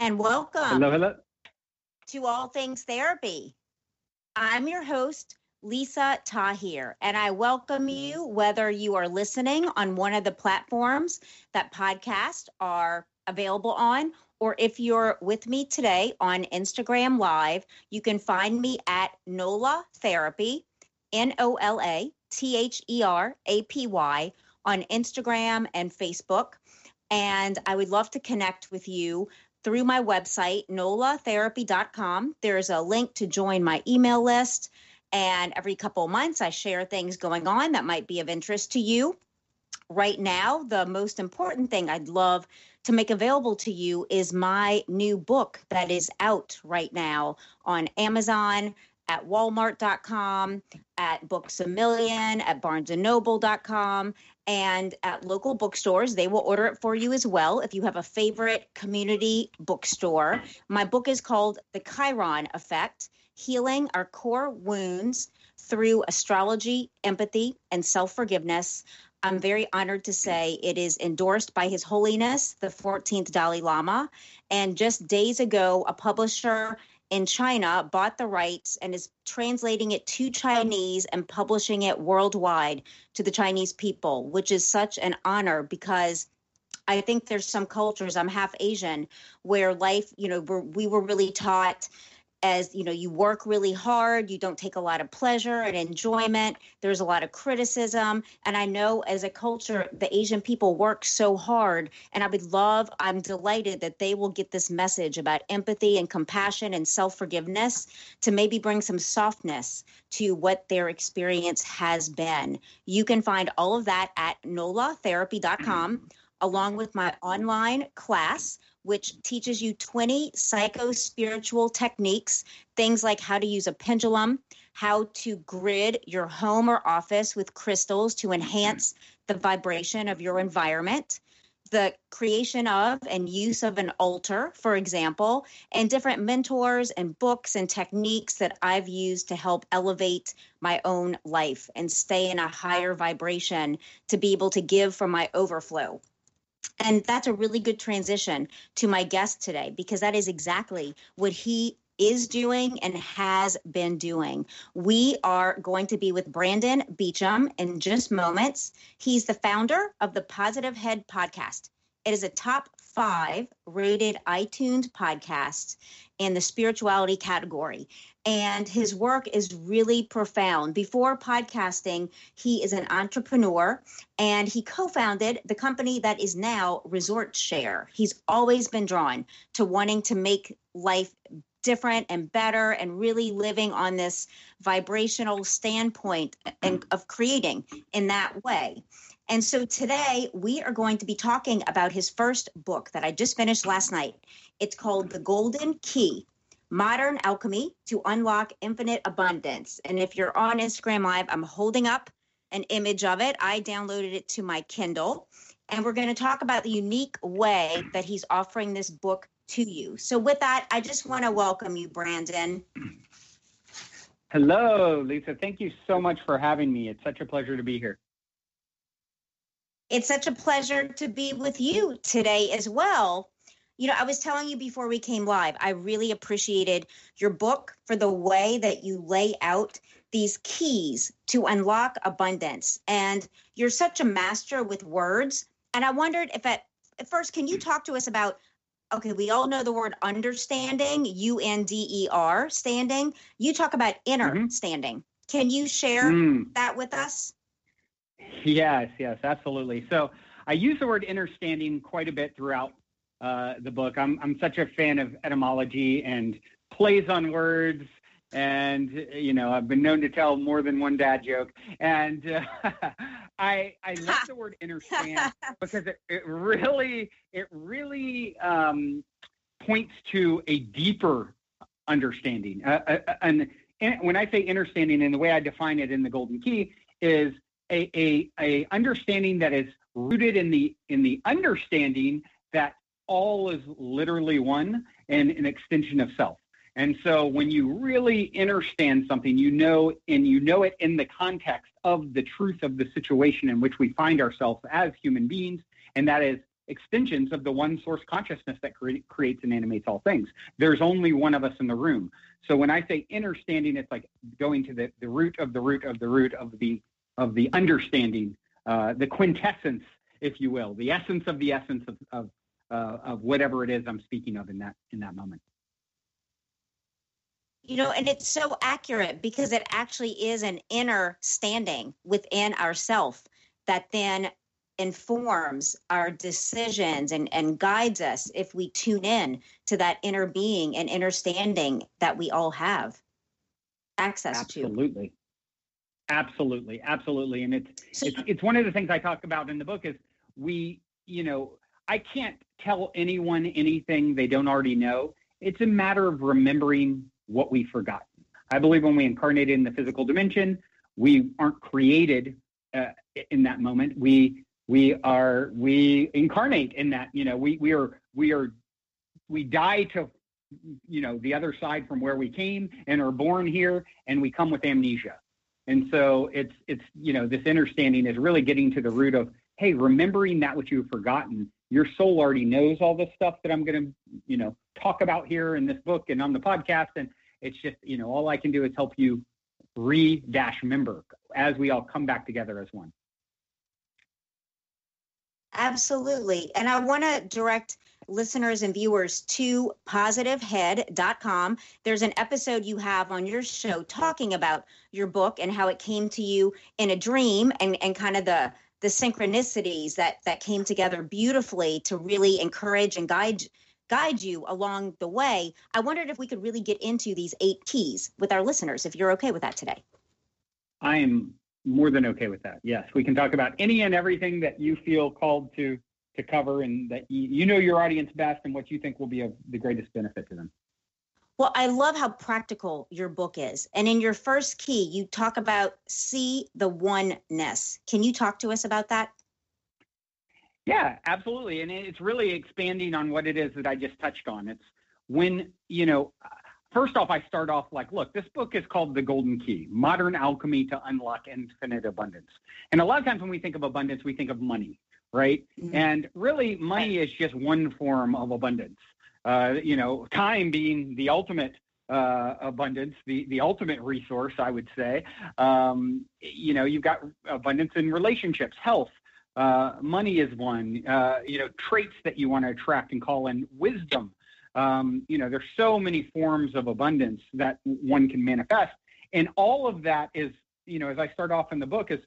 and welcome Hello, hello. to All Things Therapy. I'm your host, Lisa Tahir, and I welcome you whether you are listening on one of the platforms that podcasts are available on, or if you're with me today on Instagram Live, you can find me at NOLA Therapy, N O L A T H E R A P Y, on Instagram and Facebook. And I would love to connect with you through my website, nolatherapy.com. There's a link to join my email list. And every couple of months, I share things going on that might be of interest to you. Right now, the most important thing I'd love to make available to you is my new book that is out right now on Amazon, at walmart.com, at Books a Million, at barnesandnoble.com, and at local bookstores. They will order it for you as well if you have a favorite community bookstore. My book is called The Chiron Effect Healing Our Core Wounds Through Astrology, Empathy, and Self Forgiveness. I'm very honored to say it is endorsed by His Holiness, the 14th Dalai Lama. And just days ago, a publisher in China bought the rights and is translating it to Chinese and publishing it worldwide to the Chinese people, which is such an honor because I think there's some cultures, I'm half Asian, where life, you know, we're, we were really taught as you know you work really hard you don't take a lot of pleasure and enjoyment there's a lot of criticism. And i know as a culture the asian people work so hard and i would love i'm delighted that they will get this message about empathy and compassion and self-forgiveness to maybe bring some softness to what their experience has been. You can find all of that at nolatherapy.com mm-hmm. along with my online class which teaches you 20 psycho spiritual techniques, things like how to use a pendulum, how to grid your home or office with crystals to enhance the vibration of your environment. The creation of and use of an altar, for example, and different mentors and books and techniques that I've used to help elevate my own life and stay in a higher vibration to be able to give from my overflow. And that's a really good transition to my guest today because that is exactly what he is doing and has been doing. We are going to be with Brandon Beachum in just moments. He's the founder of the Positive Head podcast. It is a top five rated iTunes podcasts in the spirituality category and his work is really profound. Before podcasting, he is an entrepreneur and he co founded the company that is now Resort Share. He's always been drawn to wanting to make life different and better and really living on this vibrational standpoint and of creating in that way. And so today we are going to be talking about his first book that I just finished last night. It's called The Golden Key Modern Alchemy to Unlock Infinite Abundance. And if you're on Instagram Live, I'm holding up an image of it. I downloaded it to my Kindle. And we're going to talk about the unique way that he's offering this book to you. So, with that, I just want to welcome you, Brandon. Hello, Lisa. Thank you so much for having me. It's such a pleasure to be here. It's such a pleasure to be with you today as well. You know, I was telling you before we came live, I really appreciated your book for the way that you lay out these keys to unlock abundance. And you're such a master with words. And I wondered if at, at first, can you talk to us about okay, we all know the word understanding, U N D E R, standing. You talk about inner mm-hmm. standing. Can you share mm. that with us? Yes, yes, absolutely. So I use the word understanding quite a bit throughout uh, the book. I'm I'm such a fan of etymology and plays on words, and you know I've been known to tell more than one dad joke. And uh, I I love the word understand because it, it really it really um, points to a deeper understanding. Uh, uh, uh and, and when I say understanding, and the way I define it in the Golden Key is a, a, a understanding that is rooted in the in the understanding that all is literally one and an extension of self. And so when you really understand something, you know, and you know it in the context of the truth of the situation in which we find ourselves as human beings, and that is extensions of the one source consciousness that cre- creates and animates all things. There's only one of us in the room. So when I say understanding, it's like going to the, the root of the root of the root of the of the understanding, uh, the quintessence, if you will, the essence of the essence of of, uh, of whatever it is I'm speaking of in that in that moment. You know, and it's so accurate because it actually is an inner standing within ourself that then informs our decisions and, and guides us if we tune in to that inner being and inner standing that we all have access absolutely. to. Absolutely. Absolutely. Absolutely. And it's, it's it's one of the things I talk about in the book is we, you know, I can't tell anyone anything they don't already know. It's a matter of remembering what we forgot. I believe when we incarnate in the physical dimension, we aren't created uh, in that moment. We we are we incarnate in that you know we we are we are we die to you know the other side from where we came and are born here and we come with amnesia and so it's it's you know this understanding is really getting to the root of hey remembering that which you've forgotten. Your soul already knows all the stuff that i'm going to you know talk about here in this book and on the podcast. And it's just you know all i can do is help you re dash member as we all come back together as one. Absolutely. And I want to direct listeners and viewers to positivehead.com. There's an episode you have on your show talking about your book and how it came to you in a dream and, and kind of the the synchronicities that that came together beautifully to really encourage and guide guide you along the way. I wondered if we could really get into these eight keys with our listeners if you're okay with that today. I am more than okay with that. Yes, we can talk about any and everything that you feel called to to cover, and that you, you know your audience best and what you think will be of the greatest benefit to them. Well, I love how practical your book is. And in your first key, you talk about see the oneness. Can you talk to us about that? Yeah, absolutely. And it's really expanding on what it is that I just touched on. It's when, you know, first off, I start off like, look, this book is called The Golden Key Modern Alchemy to Unlock Infinite Abundance. And a lot of times when we think of abundance, we think of money, right? Mm-hmm. And really, money is just one form of abundance. Uh, you know, time being the ultimate uh, abundance, the, the ultimate resource, I would say. Um, you know, you've got abundance in relationships, health. Uh, money is one. Uh, you know, traits that you want to attract and call in wisdom um, you know, there's so many forms of abundance that one can manifest. And all of that is, you know, as I start off in the book, is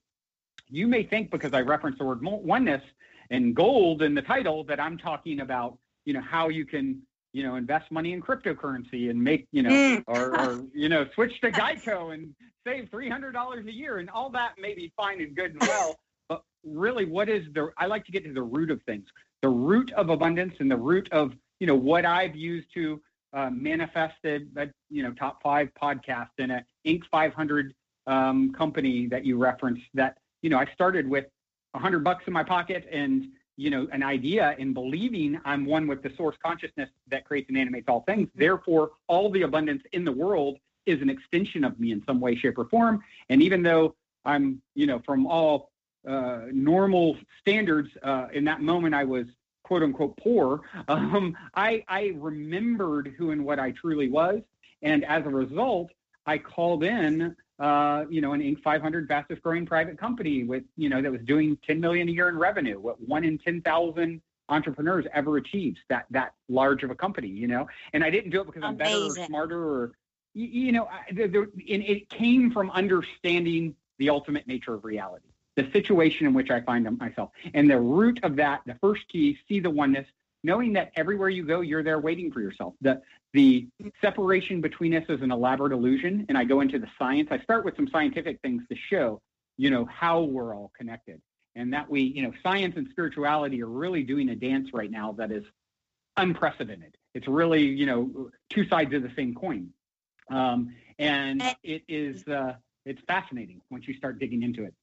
you may think because I reference the word oneness and gold in the title that I'm talking about, you know, how you can, you know, invest money in cryptocurrency and make, you know, mm. or, or, you know, switch to Geico and save $300 a year. And all that may be fine and good and well. But really, what is the, I like to get to the root of things, the root of abundance and the root of you know what I've used to uh, manifest a, a, you know top five podcast in a Inc. 500 um, company that you referenced. That you know I started with a hundred bucks in my pocket and you know an idea and believing I'm one with the source consciousness that creates and animates all things. Therefore, all the abundance in the world is an extension of me in some way, shape, or form. And even though I'm you know from all uh, normal standards, uh, in that moment I was quote unquote poor, um, I, I remembered who and what I truly was. And as a result, I called in, uh, you know, an Inc. 500 fastest growing private company with, you know, that was doing 10 million a year in revenue. What one in 10,000 entrepreneurs ever achieves that that large of a company, you know. And I didn't do it because I'm better or smarter or, you, you know, I, the, the, and it came from understanding the ultimate nature of reality the situation in which I find myself. And the root of that, the first key, see the oneness, knowing that everywhere you go, you're there waiting for yourself. The, the separation between us is an elaborate illusion. And I go into the science. I start with some scientific things to show you know, how we're all connected. And that we, you know, science and spirituality are really doing a dance right now that is unprecedented. It's really, you know, two sides of the same coin. Um, and it is, uh, it's fascinating once you start digging into it.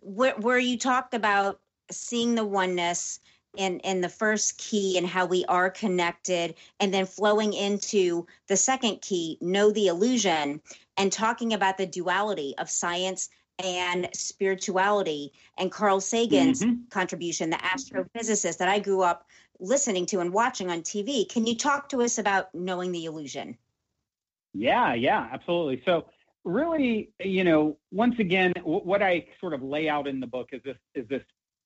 Where, where you talked about seeing the oneness in in the first key and how we are connected and then flowing into the second key know the illusion and talking about the duality of science and spirituality. And Carl Sagan's mm-hmm. contribution the astrophysicist that I grew up listening to and watching on TV can you talk to us about knowing the illusion? Yeah yeah absolutely. So really you know once again w- what I sort of lay out in the book is this is this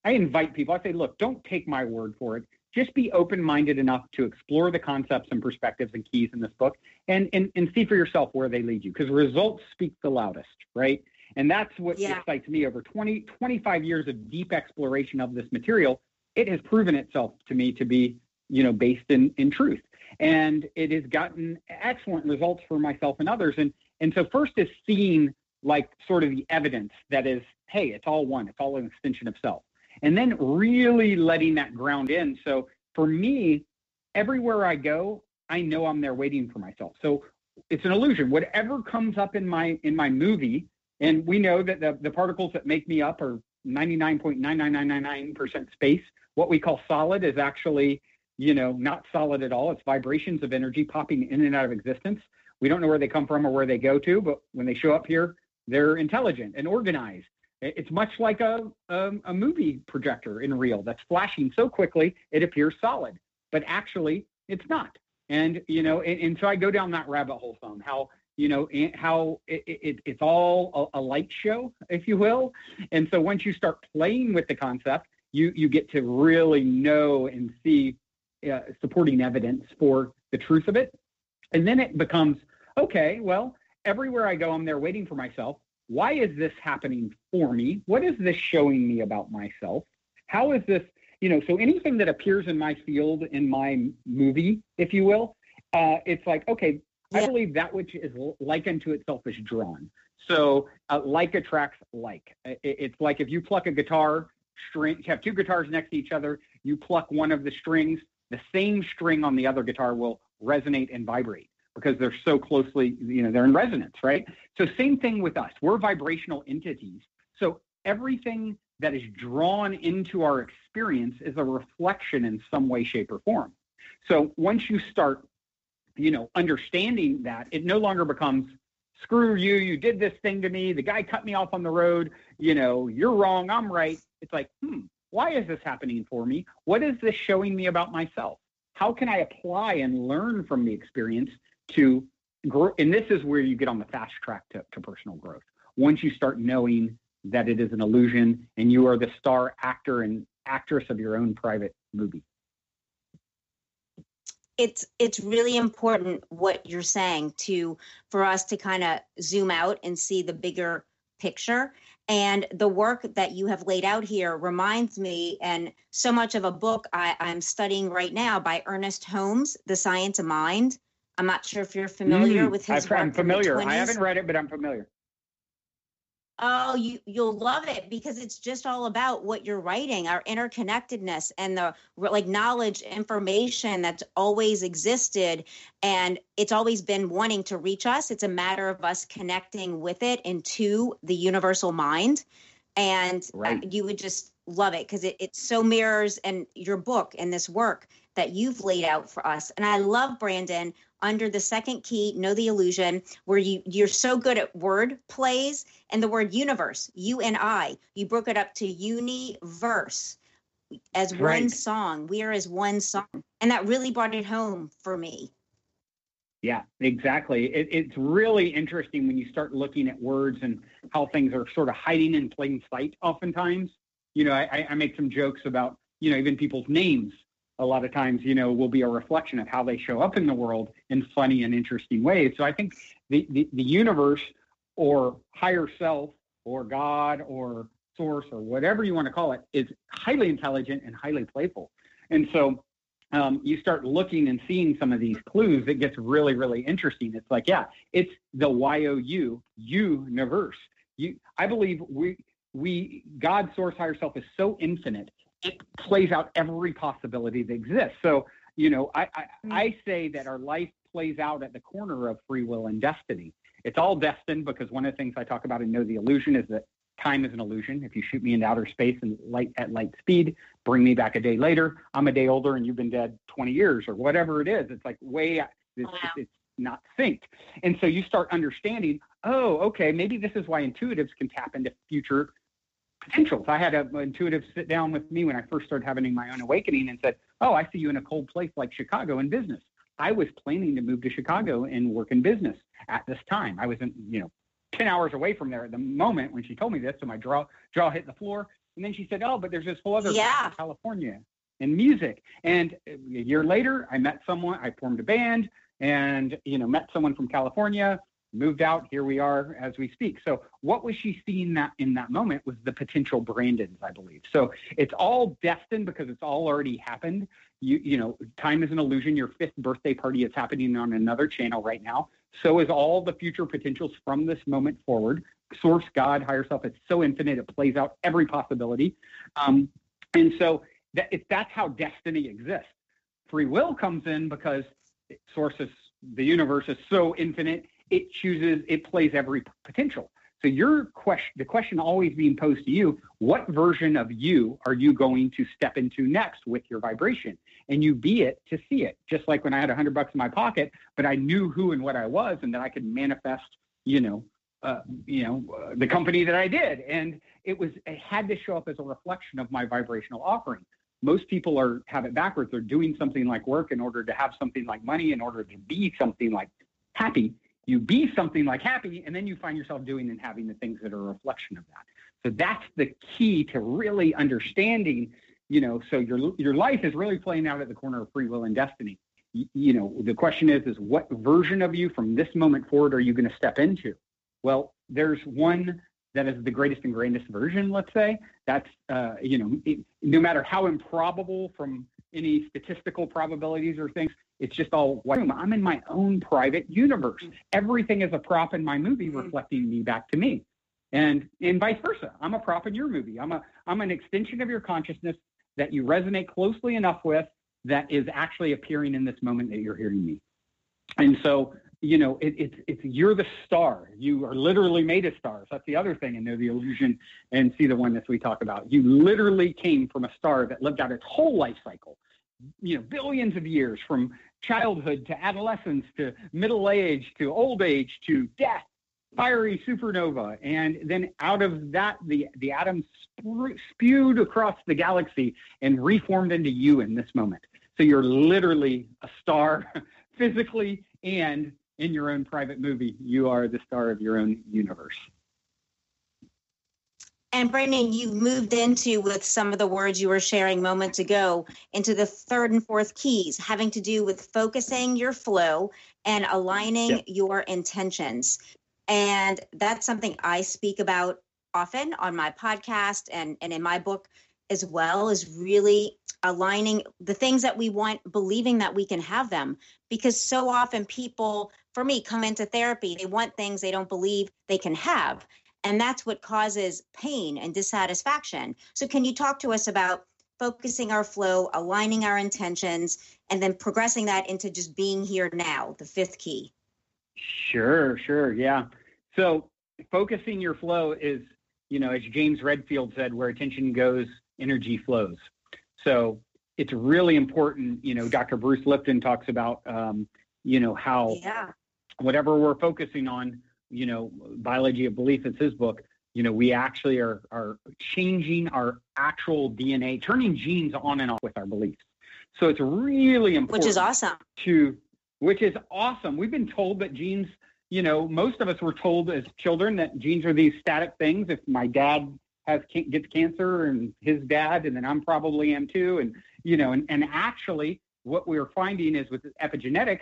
I invite people, I say, look, don't take my word for it. Just be open minded enough to explore the concepts and perspectives and keys in this book and, and, and see for yourself where they lead you because results speak the loudest, right? And that's what yeah. excites me over 20, 25 years of deep exploration of this material. It has proven itself to me to be, you know, based in, in truth. And it has gotten excellent results for myself and others. And, and so first is seeing like sort of the evidence that is, hey, it's all one, it's all an extension of self and then really letting that ground in. So for me, everywhere I go, I know I'm there waiting for myself. So it's an illusion. Whatever comes up in my in my movie, and we know that the, the particles that make me up are 99.99999% space. What we call solid is actually, you know, not solid at all. It's vibrations of energy popping in and out of existence. We don't know where they come from or where they go to, but when they show up here, they're intelligent and organized it's much like a, a, a movie projector in reel that's flashing so quickly it appears solid, but actually it's not. And you know, and, and so I go down that rabbit hole some how you know how it, it, it's all a, a, light show, if you will. And so once you start playing with the concept, you you get to really know and see uh, supporting evidence for the truth of it. And then it becomes okay. Well, everywhere I go, I'm there waiting for myself why is this happening for me? What is this showing me about myself? How is this, you know, so anything that appears in my field, in my movie, if you will, uh, it's like, okay, yeah. I believe that which is like unto itself is drawn. So uh, like attracts like. It's like if you pluck a guitar string, you have two guitars next to each other, you pluck one of the strings, the same string on the other guitar will resonate and vibrate because they're so closely, you know, they're in resonance, right? So same thing with us. We're vibrational entities. So everything that is drawn into our experience is a reflection in some way, shape, or form. So once you start, you know, understanding that, it no longer becomes screw you, you did this thing to me, the guy cut me off on the road, you know, you're wrong, I'm right. It's like, hmm, why is this happening for me? What is this showing me about myself? How can I apply and learn from the experience to grow. And this is where you get on the fast track to, to personal growth. Once you start knowing that it is an illusion and you are the star actor and actress of your own private movie it's it's really important what you're saying to for us to kind of zoom out and see the bigger picture and the work that you have laid out here reminds me and so much of a book I, i'm studying right now by ernest holmes the science of mind I'm not sure if you're familiar mm, with his I'm familiar. I haven't read it, but I'm familiar. Oh, you you'll love it because it's just all about what you're writing, our interconnectedness and the like knowledge, information that's always existed and it's always been wanting to reach us. It's a matter of us connecting with it into the universal mind. And uh, right. uh, you would just love it because it, it so mirrors and your book and this work that you've laid out for us. And I love Brandon under the second key, know the illusion, where you you're so good at word plays and the word universe, you and I. You broke it up to universe as right. one song. We are as one song, and that really brought it home for me. Yeah, exactly. It, it's really interesting when you start looking at words and how things are sort of hiding in plain sight. Oftentimes, you know, I, I make some jokes about you know even people's names a lot of times, you know, will be a reflection of how they show up in the world in funny and interesting ways. So I think the, the, the universe or higher self or God or source or whatever you want to call it is highly intelligent and highly playful. And so um, you start looking and seeing some of these clues, it gets really, really interesting. It's like, yeah, it's the Y-O-U, universe. You, I believe we, we, God, source, higher self is so infinite. It plays out every possibility that exists. So, you know, I, I, mm. I say that our life plays out at the corner of free will and destiny. It's all destined because one of the things I talk about in Know the Illusion is that time is an illusion. If you shoot me into outer space and light at light speed, bring me back a day later, I'm a day older and you've been dead 20 years or whatever it is. It's like way, it's, wow. it's not synced. And so you start understanding, oh, okay, maybe this is why intuitives can tap into future potentials. I had an intuitive sit down with me when I first started having my own awakening and said, oh, I see you in a cold place like Chicago in business. I was planning to move to Chicago and work in business at this time. I was in, you know, 10 hours away from there at the moment when she told me this. So my jaw, jaw hit the floor. And then she said, oh, but there's this whole other yeah. California and music. And a year later, I met someone, I formed a band and, you know, met someone from California, moved out. Here we are as we speak. So what was she seeing that in that moment was the potential Brandons, I believe. So it's all destined because it's all already happened. You, you know, time is an illusion. Your fifth birthday party is happening on another channel right now. So is all the future potentials from this moment forward. Source, God, higher self, it's so infinite. It plays out every possibility. Um, and so that, if that's how destiny exists. Free will comes in because source is, the universe is so infinite, it chooses, it plays every potential. So your question, the question always being posed to you, what version of you are you going to step into next with your vibration? And you be it to see it. Just like when I had a hundred bucks in my pocket, but I knew who and what I was, and that I could manifest, you know, uh, you know, uh, the company that I did. And it was, it had to show up as a reflection of my vibrational offering. Most people are have it backwards. They're doing something like work in order to have something like money, in order to be something like happy you be something like happy, and then you find yourself doing and having the things that are a reflection of that. So that's the key to really understanding, you know, so your your life is really playing out at the corner of free will and destiny. You, you know, the question is, is what version of you from this moment forward are you going to step into? Well, there's one that is the greatest and grandest version, let's say. That's, uh, you know, it, no matter how improbable from any statistical probabilities or things, it's just all white room. I'm in my own private universe. Everything is a prop in my movie mm-hmm. reflecting me back to me. And and vice versa. I'm a prop in your movie. I'm a I'm an extension of your consciousness that you resonate closely enough with that is actually appearing in this moment that you're hearing me. And so, you know, it, it's it's you're the star. You are literally made of stars. That's the other thing and know the illusion and see the oneness we talk about. You literally came from a star that lived out its whole life cycle you know billions of years from childhood to adolescence to middle age to old age to death, fiery supernova. And then out of that, the, the atoms spewed across the galaxy and reformed into you in this moment. So you're literally a star physically and in your own private movie. You are the star of your own universe. And Brandon, you moved into with some of the words you were sharing moments ago into the third and fourth keys, having to do with focusing your flow and aligning yep. your intentions. And that's something I speak about often on my podcast and, and in my book as well, is really aligning the things that we want, believing that we can have them. Because so often people, for me, come into therapy, they want things they don't believe they can have. And that's what causes pain and dissatisfaction. So, can you talk to us about focusing our flow, aligning our intentions, and then progressing that into just being here now, the fifth key? Sure, sure. Yeah. So, focusing your flow is, you know, as James Redfield said, where attention goes, energy flows. So, it's really important. You know, Dr. Bruce Lipton talks about, um, you know, how yeah. whatever we're focusing on, you know, biology of belief, it's his book, you know, we actually are, are changing our actual DNA, turning genes on and off with our beliefs. So it's really important. Which is awesome. To, which is awesome. We've been told that genes, you know, most of us were told as children that genes are these static things. If my dad has gets cancer and his dad, and then I'm probably am too. And, you know, and, and actually what we're finding is with epigenetics,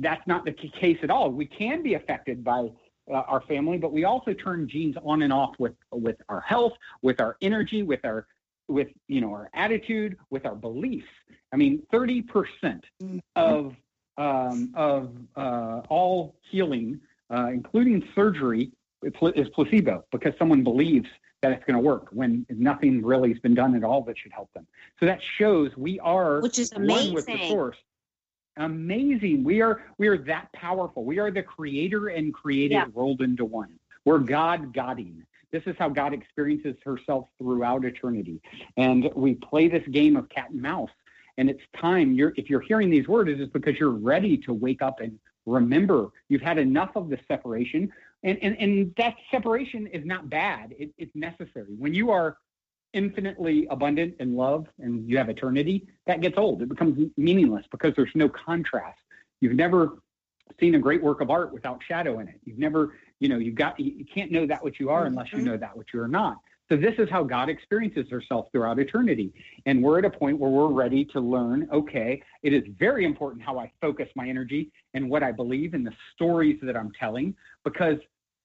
that's not the case at all. We can be affected by uh, our family, but we also turn genes on and off with with our health, with our energy, with our with you know our attitude, with our beliefs. I mean, thirty percent mm-hmm. of um, of uh, all healing, uh, including surgery, is placebo because someone believes that it's going to work when nothing really has been done at all that should help them. So that shows we are which is amazing. one with the source. Amazing. We are we are that powerful. We are the creator and created yeah. rolled into one. We're God Godding. This is how God experiences herself throughout eternity. And we play this game of cat and mouse. And it's time you're if you're hearing these words, it's because you're ready to wake up and remember you've had enough of the separation. And and, and that separation is not bad. It, it's necessary. When you are infinitely abundant in love and you have eternity, that gets old. It becomes meaningless because there's no contrast. You've never seen a great work of art without shadow in it. You've never, you know, you got you can't know that what you are unless you know that what you are not. So this is how God experiences herself throughout eternity. And we're at a point where we're ready to learn, okay, it is very important how I focus my energy and what I believe in the stories that I'm telling because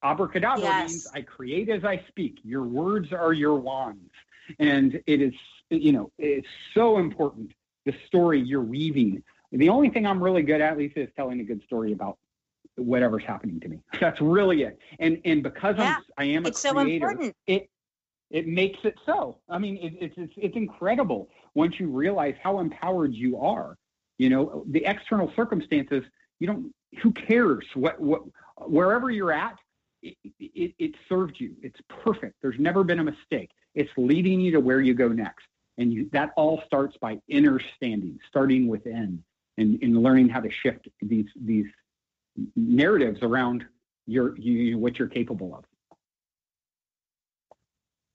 abracadabra yes. means I create as I speak. Your words are your wands. And it is, you know, it's so important the story you're weaving. The only thing I'm really good at, Lisa, is telling a good story about whatever's happening to me. That's really it. And and because yeah, I'm I am a it's creator, so it it makes it so. I mean, it, it's it's it's incredible once you realize how empowered you are. You know, the external circumstances. You don't. Who cares what what wherever you're at? It, it, it served you. It's perfect. There's never been a mistake. It's leading you to where you go next. And you, that all starts by inner standing, starting within and, and learning how to shift these, these narratives around your, you, what you're capable of.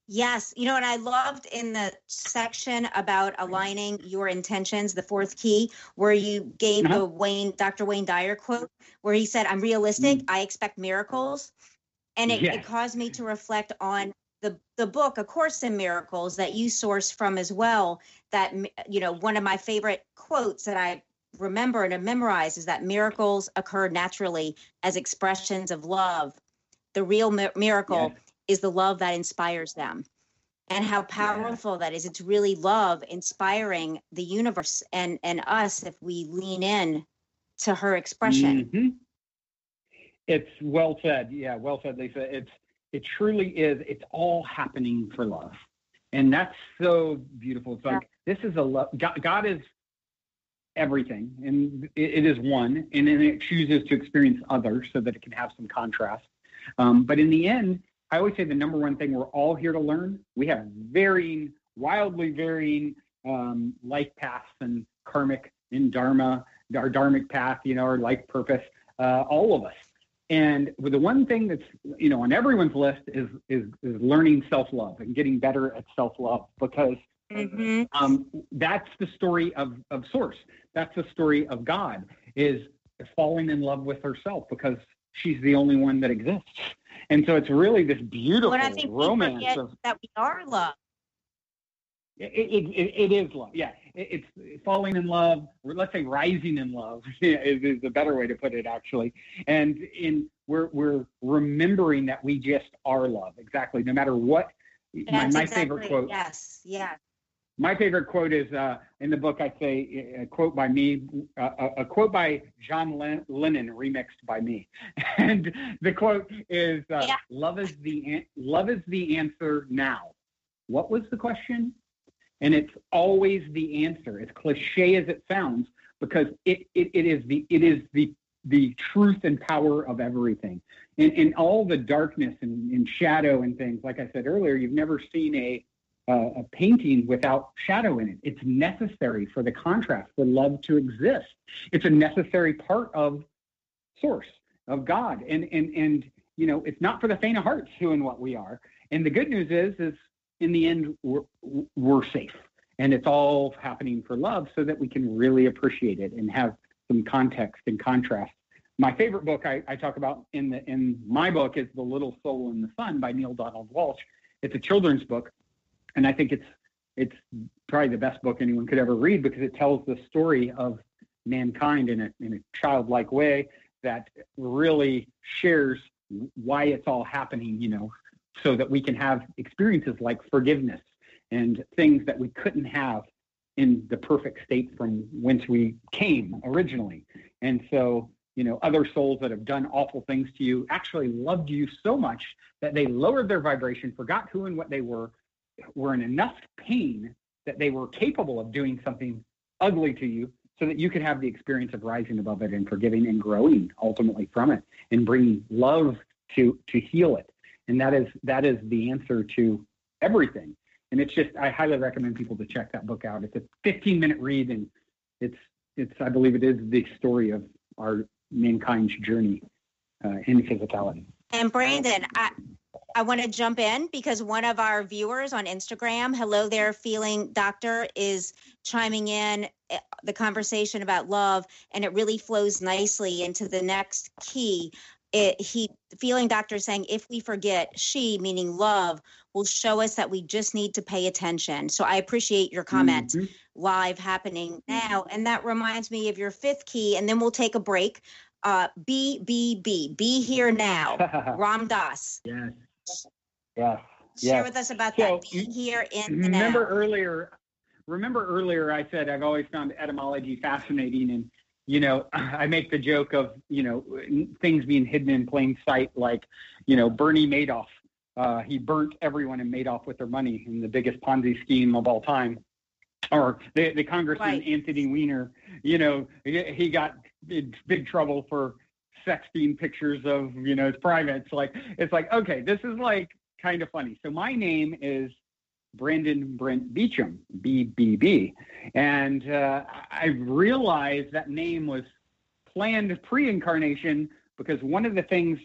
Yes, you know, and I loved in the section about aligning your intentions, the fourth key, where you gave uh-huh. the Wayne, Dr. Wayne Dyer quote, where he said, "I'm realistic. Mm. I expect miracles," and it, yes. it caused me to reflect on the the book a course in miracles that you source from as well that you know one of my favorite quotes that i remember and memorize is that miracles occur naturally as expressions of love the real mi- miracle yes. is the love that inspires them and how powerful yeah. that is it's really love inspiring the universe and and us if we lean in to her expression mm-hmm. it's well said yeah well said lisa it's it truly is. It's all happening for love. And that's so beautiful. It's like, this is a love. God, God is everything and it, it is one. And then it chooses to experience others so that it can have some contrast. Um, but in the end, I always say the number one thing we're all here to learn. We have varying, wildly varying um, life paths and karmic and dharma, our dharmic path, you know, our life purpose, uh, all of us. And the one thing that's you know on everyone's list is is, is learning self love and getting better at self love because mm-hmm. um, that's the story of of Source. That's the story of God is falling in love with herself because she's the only one that exists. And so it's really this beautiful romance of that we are love. It, it, it, it is love. Yeah. It, it's falling in love, let's say rising in love is, is a better way to put it, actually. And in we're, we're remembering that we just are love. Exactly. No matter what. my, my exactly, favorite quote. Yes. Yeah. My favorite quote is uh, in the book. I say a quote by me, uh, a quote by John Lennon, remixed by me, and the quote is, uh, yeah. "Love is the love is the answer now." What was the question? And it's always the answer, as cliche as it sounds, because it, it, it is the it is the the truth and power of everything. In, in all the darkness and, and shadow and things, like I said earlier, you've never seen a uh, a painting without shadow in it. It's necessary for the contrast, for love to exist. It's a necessary part of source of God. And and and you know, it's not for the faint of heart who and what we are. And the good news is, is in the end, we're, we're safe. And it's all happening for love so that we can really appreciate it and have some context and contrast. My favorite book I, I talk about in the in my book is The Little Soul and the Sun by Neale Donald Walsch. It's a children's book, and I think it's it's probably the best book anyone could ever read because it tells the story of mankind in a in a childlike way that really shares why it's all happening, you know, so that we can have experiences like forgiveness and things that we couldn't have in the perfect state from whence we came originally. And so you know, other souls that have done awful things to you actually loved you so much that they lowered their vibration, forgot who and what they were, were in enough pain that they were capable of doing something ugly to you so that you could have the experience of rising above it and forgiving and growing ultimately from it and bringing love to to heal it and that is that is the answer to everything. And it's just i highly recommend people to check that book out. It's a 15 minute read and it's it's i believe it is the story of our mankind's journey uh, in physicality. And brandon i I want to jump in because one of our viewers on Instagram, hello there, feeling doctor, is chiming in eh, the conversation about love, and it really flows nicely into the next key. It, he feeling doctor saying if we forget she meaning love will show us that we just need to pay attention so i appreciate your comment mm-hmm. live happening now and that reminds me of your fifth key and then we'll take a break uh b b b be here now ram dass yes yeah. Share yes. with us about so, that. Be here in the Remember now. earlier, remember earlier I said I've always found etymology fascinating and you know, I make the joke of, you know, things being hidden in plain sight, like, you know, Bernie Madoff. Uh, he burnt everyone in Madoff with their money in the biggest Ponzi scheme of all time. Or the, the Congressman right. Anthony Weiner, you know, he, he got in big trouble for sexting pictures of you know his privates. Like it's like okay, this is like kind of funny. So my name is Brandon Brent Beachum, BBB, and uh, I realized that name was planned pre-incarnation because one of the things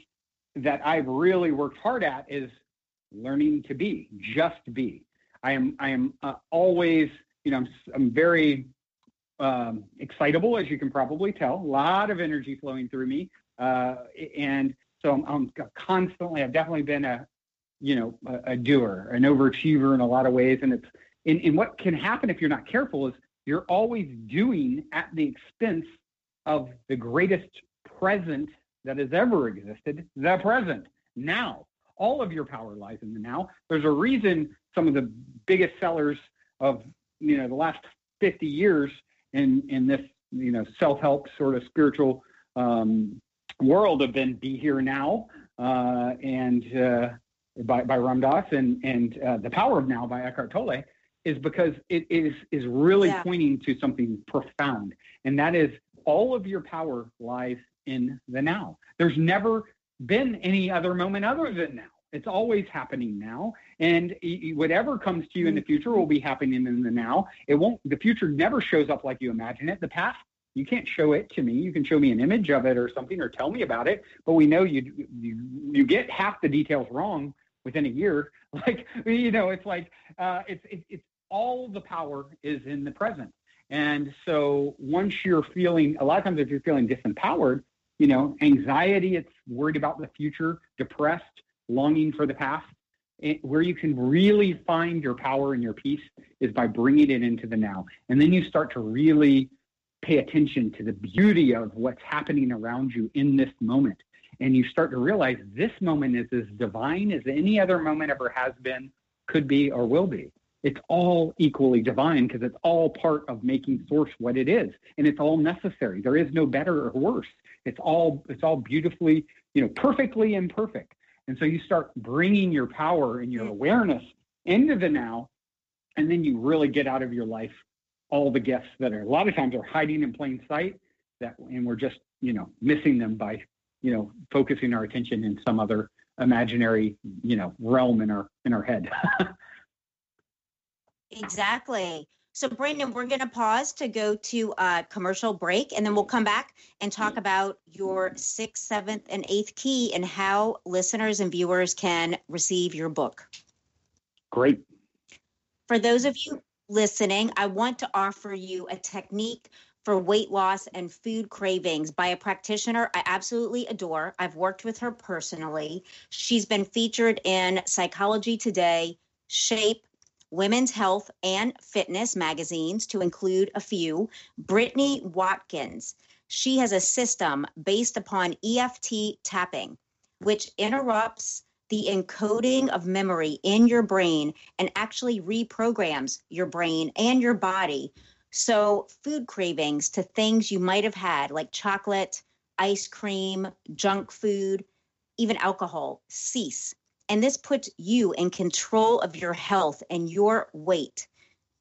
that I've really worked hard at is learning to be, just be. I am I am uh, always you know I'm I'm very um, excitable, as you can probably tell. A lot of energy flowing through me. Uh, and so I'm, I'm, constantly, I've definitely been a, you know, a, a, doer, an overachiever in a lot of ways. And it's, and, and what can happen if you're not careful is you're always doing at the expense of the greatest present that has ever existed, the present, now. All of your power lies in the now. There's a reason some of the biggest sellers of, you know, the last 50 years in, in this, you know, self-help sort of spiritual um, world have been Be Here Now uh, and uh, by, by Ram Dass and, and uh, The Power of Now by Eckhart Tolle is because it is, is really yeah. pointing to something profound. And that is all of your power lies in the now. There's never been any other moment other than now. It's always happening now. And whatever comes to you in the future will be happening in the now. It won't, the future never shows up like you imagine it. The past you can't show it to me. You can show me an image of it or something or tell me about it, but we know you you you get half the details wrong within a year. Like you know, it's like uh, it's it's it's all the power is in the present. And so once you're feeling, a lot of times if you're feeling disempowered, you know, anxiety, it's worried about the future, depressed, longing for the past. It, where you can really find your power and your peace is by bringing it into the now. And then you start to really pay attention to the beauty of what's happening around you in this moment. And you start to realize this moment is as divine as any other moment ever has been, could be, or will be. It's all equally divine because it's all part of making source what it is, and it's all necessary. There is no better or worse. It's all it's all beautifully, you know, perfectly imperfect. And so you start bringing your power and your awareness into the now, and then you really get out of your life all the gifts that are a lot of times are hiding in plain sight that and we're just you know missing them by you know focusing our attention in some other imaginary you know realm in our in our head. Exactly. So brandon we're going to pause to go to a commercial break and then we'll come back and talk about your sixth seventh and eighth key and how listeners and viewers can receive your book. Great. For those of you listening, I want to offer you a technique for weight loss and food cravings by a practitioner I absolutely adore. I've worked with her personally. She's been featured in Psychology Today, Shape, Women's Health, and Fitness magazines, to include a few. Brittany Watkins. She has a system based upon EFT tapping, which interrupts the encoding of memory in your brain and actually reprograms your brain and your body. So, food cravings to things you might have had, like chocolate, ice cream, junk food, even alcohol cease. And this puts you in control of your health and your weight.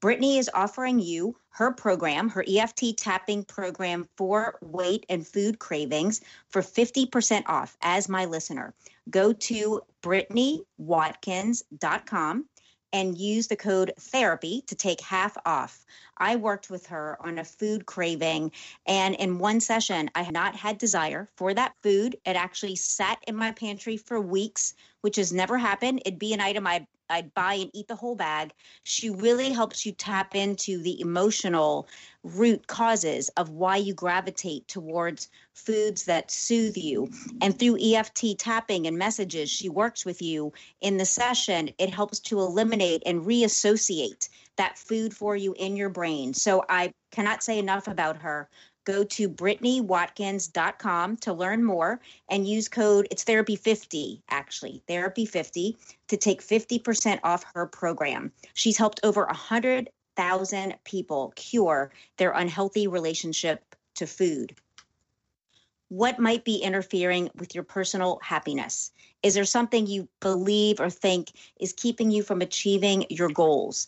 Brittany is offering you her program, her EFT tapping program for weight and food cravings for 50% off as my listener. Go to brittanywatkins.com and use the code therapy to take half off. I worked with her on a food craving, and in one session, I had not had desire for that food. It actually sat in my pantry for weeks, which has never happened. It'd be an item I I'd buy and eat the whole bag. She really helps you tap into the emotional root causes of why you gravitate towards foods that soothe you. And through EFT tapping and messages, she works with you in the session. It helps to eliminate and reassociate that food for you in your brain. So I cannot say enough about her go to brittanywatkins.com to learn more and use code it's therapy 50 actually therapy 50 to take 50% off her program. She's helped over 100000 people cure their unhealthy relationship to food. What might be interfering with your personal happiness? Is there something you believe or think is keeping you from achieving your goals?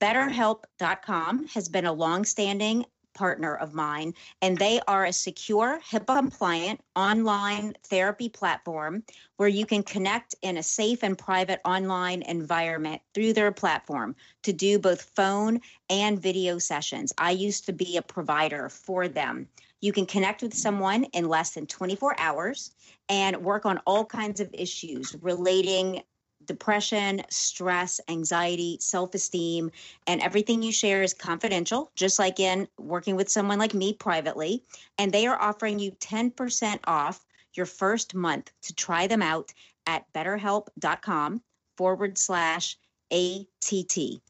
BetterHelp.com has been a long-standing partner of mine, and they are a secure, HIPAA compliant online therapy platform where you can connect in a safe and private online environment through their platform to do both phone and video sessions. I used to be a provider for them. You can connect with someone in less than 24 hours and work on all kinds of issues relating depression, stress, anxiety, self esteem, and everything you share is confidential, just like in working with someone like me privately. And they are offering you 10% off your first month to try them out at betterhelp.com forward slash ATT.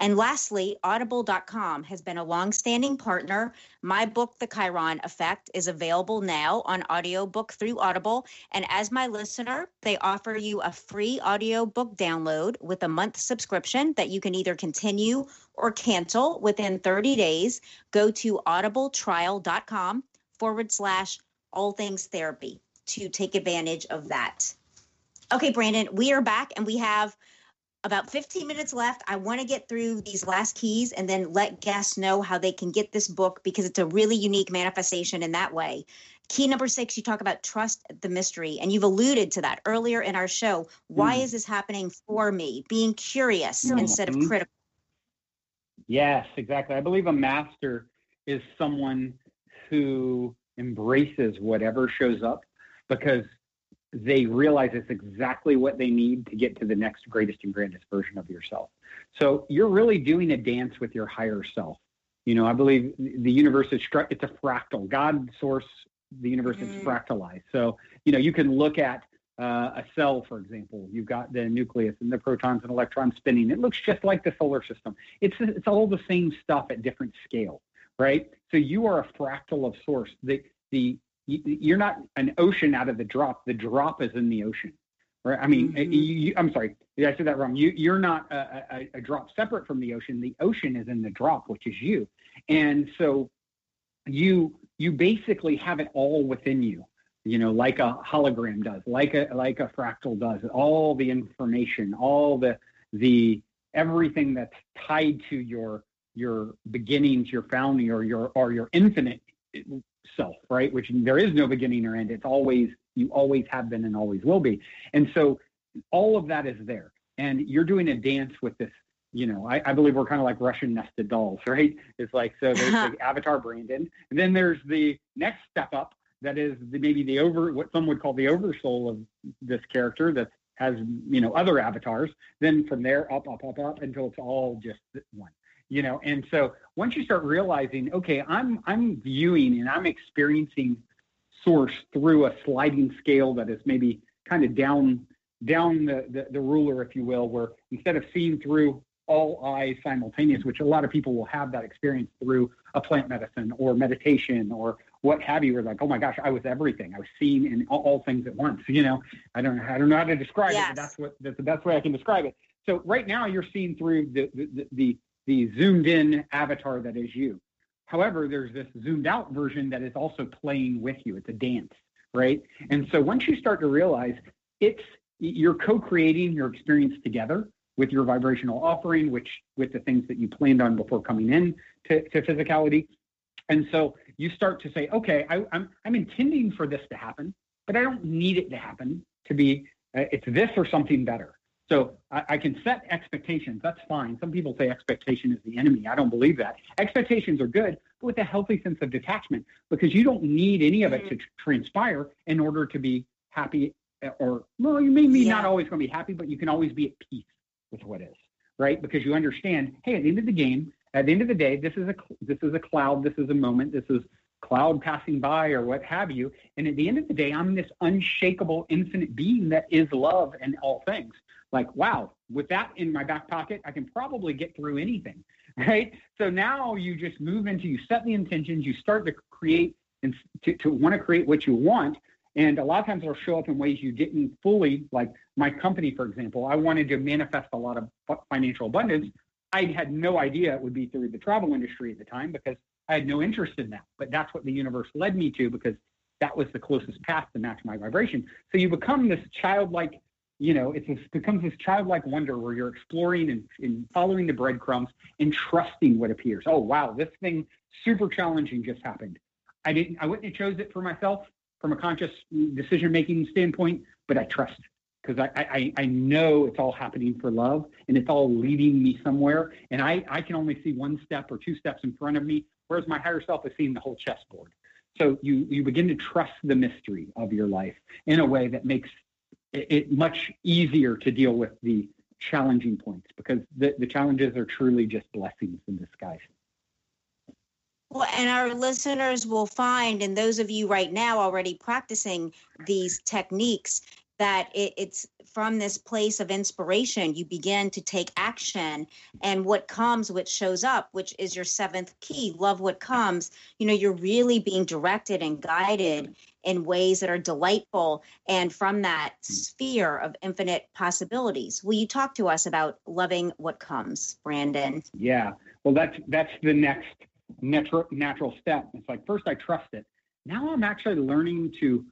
And lastly, audible.com has been a long-standing partner. My book, The Chiron Effect, is available now on audiobook through Audible. And as my listener, they offer you a free audiobook download with a month subscription that you can either continue or cancel within 30 days. Go to audibletrial.com forward slash all things therapy to take advantage of that. Okay, Brandon, we are back and we have about 15 minutes left. I want to get through these last keys and then let guests know how they can get this book because it's a really unique manifestation in that way. Key number six, you talk about trust the mystery, and you've alluded to that earlier in our show. Why mm. is this happening for me? Being curious mm. instead of critical. Yes, exactly. I believe a master is someone who embraces whatever shows up because they realize it's exactly what they need to get to the next greatest and grandest version of yourself. So you're really doing a dance with your higher self. You know, I believe the universe is it's a fractal. God source the universe mm. is fractalized. So you know, you can look at uh, a cell, for example. You've got the nucleus and the protons and electrons spinning. It looks just like the solar system. It's it's all the same stuff at different scale, right? So you are a fractal of source. The the you're not an ocean out of the drop. The drop is in the ocean, right? I mean, mm-hmm. you, I'm sorry, I said that wrong? You, you're not a, a, a, drop separate from the ocean. The ocean is in the drop, which is you, and so you you basically have it all within you. You know, like a hologram does, like a like a fractal does. All the information, all the the everything that's tied to your your beginnings, your founding, or your or your infinite self, right? Which there is no beginning or end. It's always, you always have been and always will be. And so all of that is there. And you're doing a dance with this, you know, I, I believe we're kind of like Russian nested dolls, right? It's like, so there's the avatar Brandon. And then there's the next step up that is the, maybe the over, what some would call the oversoul of this character that has, you know, other avatars. Then from there up, up, up, up until it's all just one you know and so once you start realizing okay i'm i'm viewing and i'm experiencing source through a sliding scale that is maybe kind of down down the, the, the ruler if you will where instead of seeing through all eyes simultaneous which a lot of people will have that experience through a plant medicine or meditation or what have you where like oh my gosh i was everything. I was seen in all, all things at once you know? I don't i don't know how to describe yes. it but that's what that's the best way i can describe it. So right now you're seeing through the the, the the zoomed in avatar that is you. However, there's this zoomed out version that is also playing with you. It's a dance, right? And so once you start to realize it's you're co-creating your experience together with your vibrational offering, which with the things that you planned on before coming in to, to physicality. And so you start to say, okay, I, am I'm, I'm intending for this to happen, but I don't need it to happen to be, uh, it's this or something better. So I, I, can set expectations. That's fine. Some people say expectation is the enemy. I don't believe that. Expectations are good, but with a healthy sense of detachment, because you don't need any of it to tr- transpire in order to be happy. Uh, or well, you may be yeah. not always going to be happy, but you can always be at peace with what is, right? Because you understand, hey, at the end of the game, at the end of the day, this is a this is a cloud, this is a moment, this is cloud passing by or what have you. And at the end of the day, I'm this unshakable, infinite being that is love and all things. Like, wow, with that in my back pocket, I can probably get through anything, right? So now you just move into, you set the intentions, you start to create and to, to want to create what you want. And a lot of times it'll show up in ways you didn't fully, like my company, for example, I wanted to manifest a lot of financial abundance. I had no idea it would be through the travel industry at the time because I had no interest in that. But that's what the universe led me to because that was the closest path to match my vibration. So you become this childlike, you know, it becomes this childlike wonder where you're exploring and, and following the breadcrumbs and trusting what appears. Oh wow, this thing super challenging just happened. I didn't I wouldn't have chose it for myself from a conscious decision making standpoint, but I trust because I, I, I know it's all happening for love and it's all leading me somewhere. And I, I can only see one step or two steps in front of me, whereas my higher self is seeing the whole chessboard. So you, you begin to trust the mystery of your life in a way that makes it, much easier to deal with the challenging points because the, the challenges are truly just blessings in disguise. Well, and our listeners will find, and those of you right now already practicing these techniques, that it, it's from this place of inspiration you begin to take action and what comes what shows up which is your seventh key love what comes. You know you're really being directed and guided in ways that are delightful and from that hmm. sphere of infinite possibilities. Will you talk to us about loving what comes brandon? Yeah. Well that's that's the next natural natural step. It's like first i trust it. Now i'm actually learning to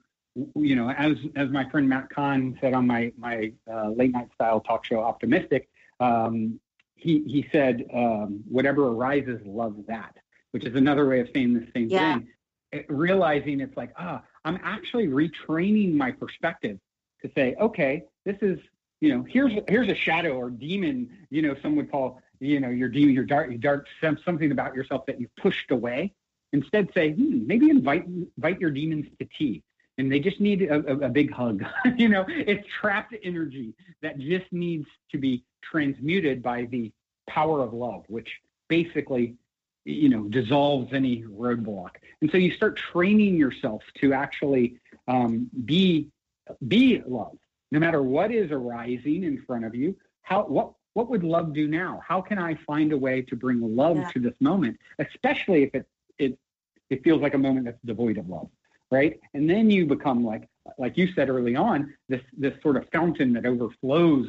you know, as as my friend Matt Kahn said on my my uh, late night style talk show, Optimistic, um, he he said, um, "Whatever arises, love that," which is another way of saying the same yeah. thing. It, realizing it's like, ah, I'm actually retraining my perspective to say, okay, this is, you know, here's here's a shadow or demon. You know, some would call, you know, your demon, your dark, your dark, something about yourself that you pushed away. Instead, say, hmm, maybe invite invite your demons to tea and they just need a, a, a big hug. you know, it's trapped energy that just needs to be transmuted by the power of love, which basically, you know, dissolves any roadblock. And so you start training yourself to actually um, be be love, no matter what is arising in front of you. How what what would love do now? How can I find a way to bring love yeah. to this moment, especially if it it it feels like a moment that's devoid of love? Right? And then you become like, like you said early on, this this sort of fountain that overflows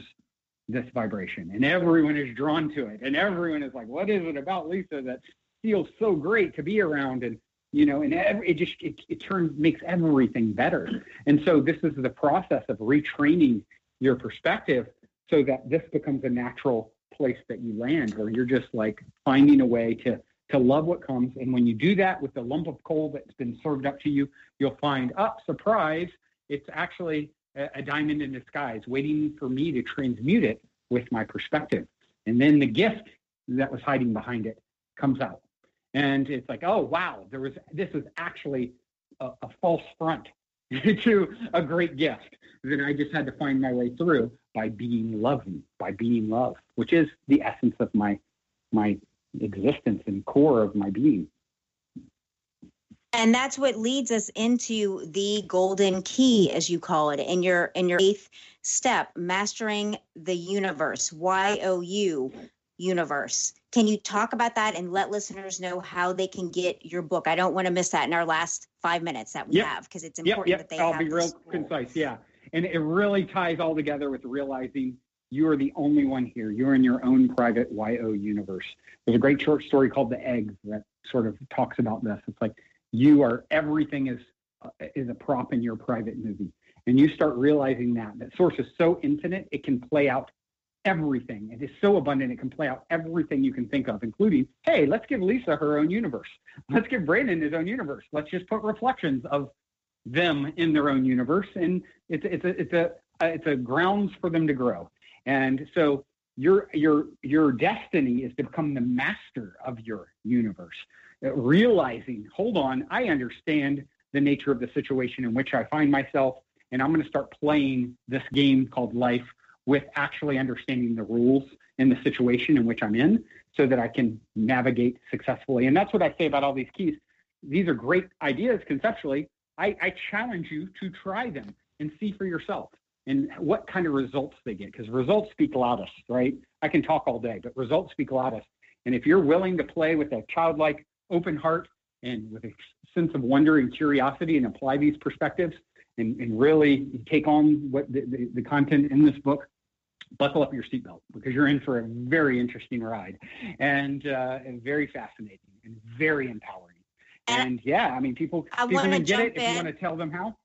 this vibration, and everyone is drawn to it, and everyone is like, "What is it about Lisa that feels so great to be around?" And you know, and every, it just it, it turns makes everything better. And so this is the process of retraining your perspective so that this becomes a natural place that you land, where you're just like finding a way to to love what comes. And when you do that with the lump of coal that's been served up to you, you'll find, up oh, surprise, it's actually a, a diamond in disguise waiting for me to transmute it with my perspective. And then the gift that was hiding behind it comes out. And it's like, oh, wow, there was, this was actually a, a false front to a great gift that I just had to find my way through by being loving, by being love, which is the essence of my my existence and core of my being. And that's what leads us into the golden key, as you call it, in your in your eighth step, mastering the universe, Y O U universe. Can you talk about that and let listeners know how they can get your book? I don't want to miss that in our last five minutes that we yep. have because it's important yep, yep. that they I'll be real concise. Yeah. And it really ties all together with realizing you are the only one here. You're in your own private YOUniverse. There's a great short story called The Egg that sort of talks about this. It's like you are everything is uh, is a prop in your private movie, and you start realizing that that source is so infinite it can play out everything. It is so abundant it can play out everything you can think of, including hey, let's give Lisa her own universe. Let's give Brandon his own universe. Let's just put reflections of them in their own universe, and it's it's a it's a it's a grounds for them to grow. And so your your your destiny is to become the master of your universe, realizing, hold on, I understand the nature of the situation in which I find myself, and I'm going to start playing this game called life with actually understanding the rules in the situation in which I'm in, so that I can navigate successfully. And that's what I say about all these keys. These are great ideas conceptually. I, I challenge you to try them and see for yourself and what kind of results they get because results speak loudest, right? I can talk all day, but results speak loudest. And if you're willing to play with a childlike open heart and with a sense of wonder and curiosity and apply these perspectives and, and really take on what the, the, the content in this book, buckle up your seatbelt because you're in for a very interesting ride and, uh, and very fascinating and very empowering. And, and yeah, I mean, people, I people can get it in. if you want to tell them how.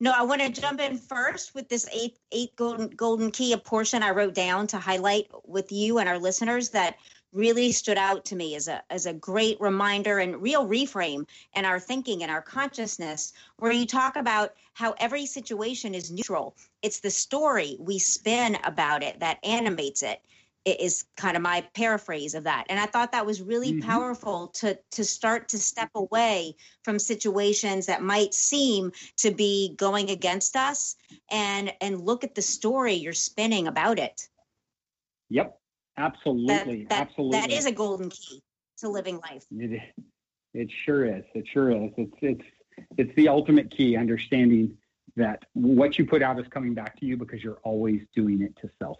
No, I want to jump in first with this eight eight golden golden key, a portion I wrote down to highlight with you and our listeners that really stood out to me as a as a great reminder and real reframe in our thinking and our consciousness where you talk about how every situation is neutral. It's the story we spin about it that animates it is kind of my paraphrase of that. And i thought that was really mm-hmm. powerful to to start to step away from situations that might seem to be going against us and and look at the story you're spinning about it. Yep. Absolutely. That, that, absolutely. that is a golden key to living life. It, it sure is. It sure is. It's it's it's the ultimate key understanding that what you put out is coming back to you because you're always doing it to self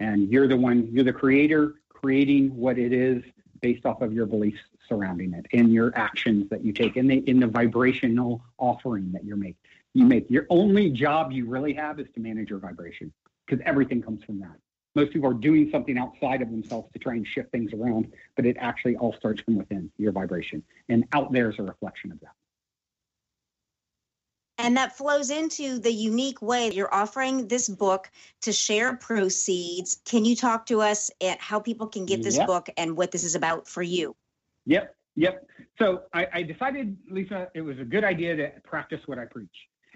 and you're the one you're the creator creating what it is based off of your beliefs surrounding it and your actions that you take in the in the vibrational offering that you make you make. Your only job you really have is to manage your vibration because everything comes from that. Most people are doing something outside of themselves to try and shift things around but it actually all starts from within your vibration. And out there is a reflection of that and that flows into the unique way that you're offering this book to share proceeds. Can you talk to us at how people can get this yep. book and what this is about for you? Yep, yep. So I, I decided, Lisa, it was a good idea to practice what I preach.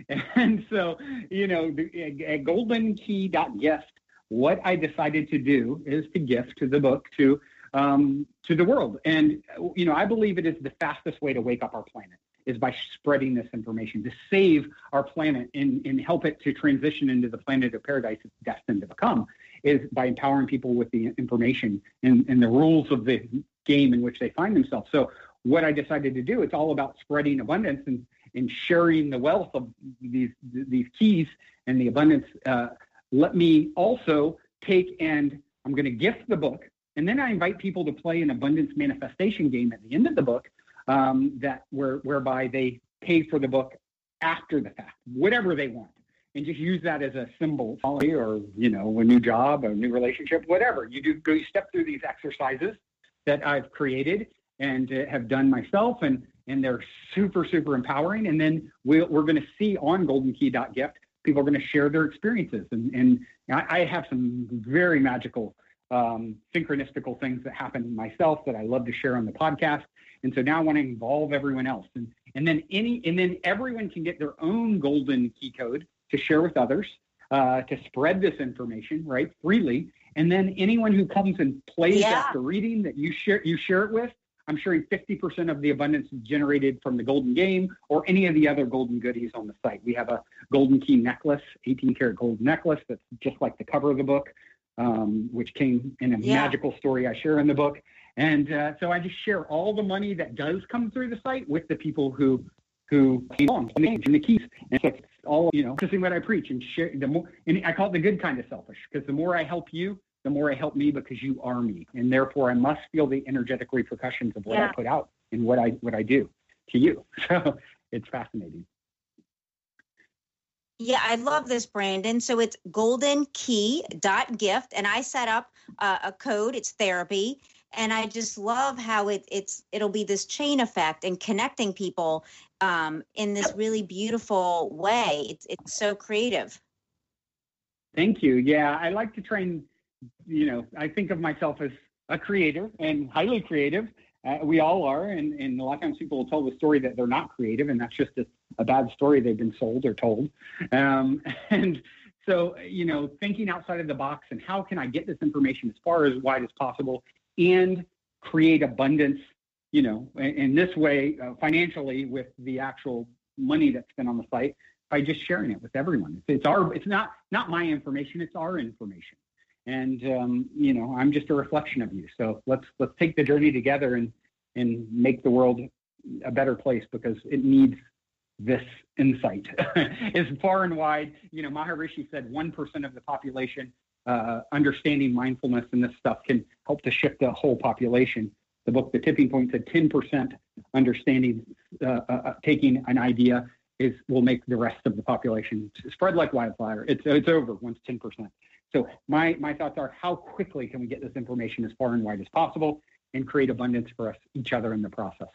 And so, you know, at goldenkey.gift, what I decided to do is to gift the book to um, to the world. And you know, I believe it is the fastest way to wake up our planet is by spreading this information to save our planet and, and help it to transition into the planet of paradise it's destined to become is by empowering people with the information and, and the rules of the game in which they find themselves. So what I decided to do, it's all about spreading abundance and, and sharing the wealth of these these keys and the abundance. Uh, let me also take and I'm going to gift the book, and then I invite people to play an abundance manifestation game at the end of the book um, that where, whereby they pay for the book after the fact, whatever they want, and just use that as a symbol, or you know, a new job, a new relationship, whatever. You do go, you step through these exercises that I've created and uh, have done myself, and and they're super super empowering. And then we, we're going to see on GoldenKey.gift, people are going to share their experiences, and and I, I have some very magical um, synchronistical things that happen myself that I love to share on the podcast. And so now I want to involve everyone else. And, and then any and then everyone can get their own golden key code to share with others, uh, to spread this information, right, freely. And then anyone who comes and plays yeah. after reading that you share you share it with, I'm sharing 50% of the abundance generated from the golden game or any of the other golden goodies on the site. We have a golden key necklace, 18 karat gold necklace that's just like the cover of the book, um, which came in a yeah. magical story I share in the book. And uh, so I just share all the money that does come through the site with the people who who belong and the keys. And so it's all you know, kissing what I preach and share the more. And I call it the good kind of selfish because the more I help you, the more I help me because you are me, and therefore I must feel the energetic repercussions of what yeah. I put out and what I what I do to you. So it's fascinating. Yeah, I love this, Brandon. So it's goldenkey.gift, and I set up uh, a code. It's therapy, and I just love how it it's it'll be this chain effect and connecting people um, in this really beautiful way. It's it's so creative. Thank you. Yeah, I like to train. You know, I think of myself as a creator and highly creative. Uh, we all are, and, and a lot of times people will tell the story that they're not creative, and that's just a, a bad story they've been sold or told. Um, and so, you know, thinking outside of the box and how can I get this information as far as wide as possible and create abundance, you know, in, this way uh, financially with the actual money that's spent on the site by just sharing it with everyone. It's, it's our, it's not not my information, it's our information. And um, you know i'm just a reflection of you. So let's let's take the journey together and and make the world a better place because it needs this insight. As far and wide. You know maharishi said 1% of the population uh, understanding mindfulness and this stuff can help to shift the whole population the book the tipping point said 10% understanding uh, uh, uh, taking an idea is will make the rest of the population spread like wildfire it's it's over once 10% so my, my thoughts are how quickly can we get this information as far and wide as possible and create abundance for us, each other in the process.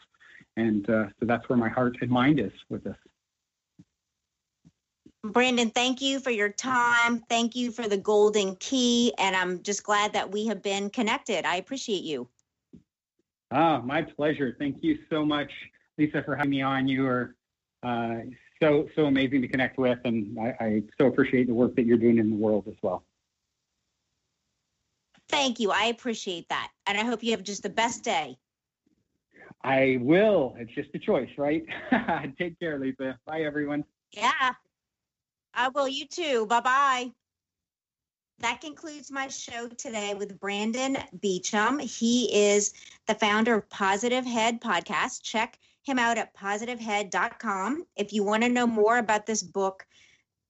And uh, so that's where my heart and mind is with this. Brandon, thank you for your time. Thank you for the golden key. And I'm just glad that we have been connected. I appreciate you. Ah, my pleasure. Thank you so much, Lisa, for having me on. You are uh, so, so amazing to connect with. And I, I so appreciate the work that you're doing in the world as well. Thank you. I appreciate that. And I hope you have just the best day. I will. It's just a choice, right? Take care, Lisa. Bye, everyone. Yeah. I will. You too. Bye bye. That concludes my show today with Brandon Beachum. He is the founder of Positive Head Podcast. Check him out at positivehead.com. If you want to know more about this book,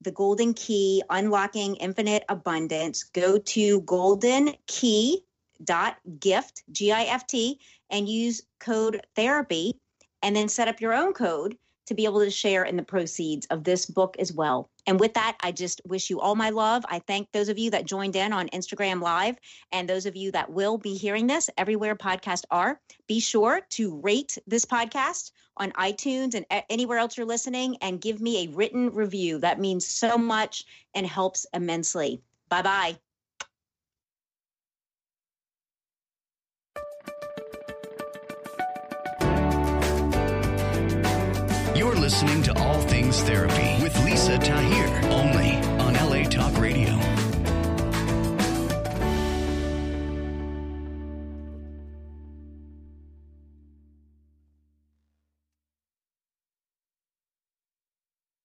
the golden key unlocking infinite abundance go to goldenkey.gift g-i-f-t and use code therapy and then set up your own code to be able to share in the proceeds of this book as well. And with that, I just wish you all my love. I thank those of you that joined in on Instagram Live and those of you that will be hearing this everywhere podcasts are. Be sure to rate this podcast on iTunes and anywhere else you're listening and give me a written review. That means so much and helps immensely. Bye bye. Listening to All Things Therapy with Lisa Tahir, only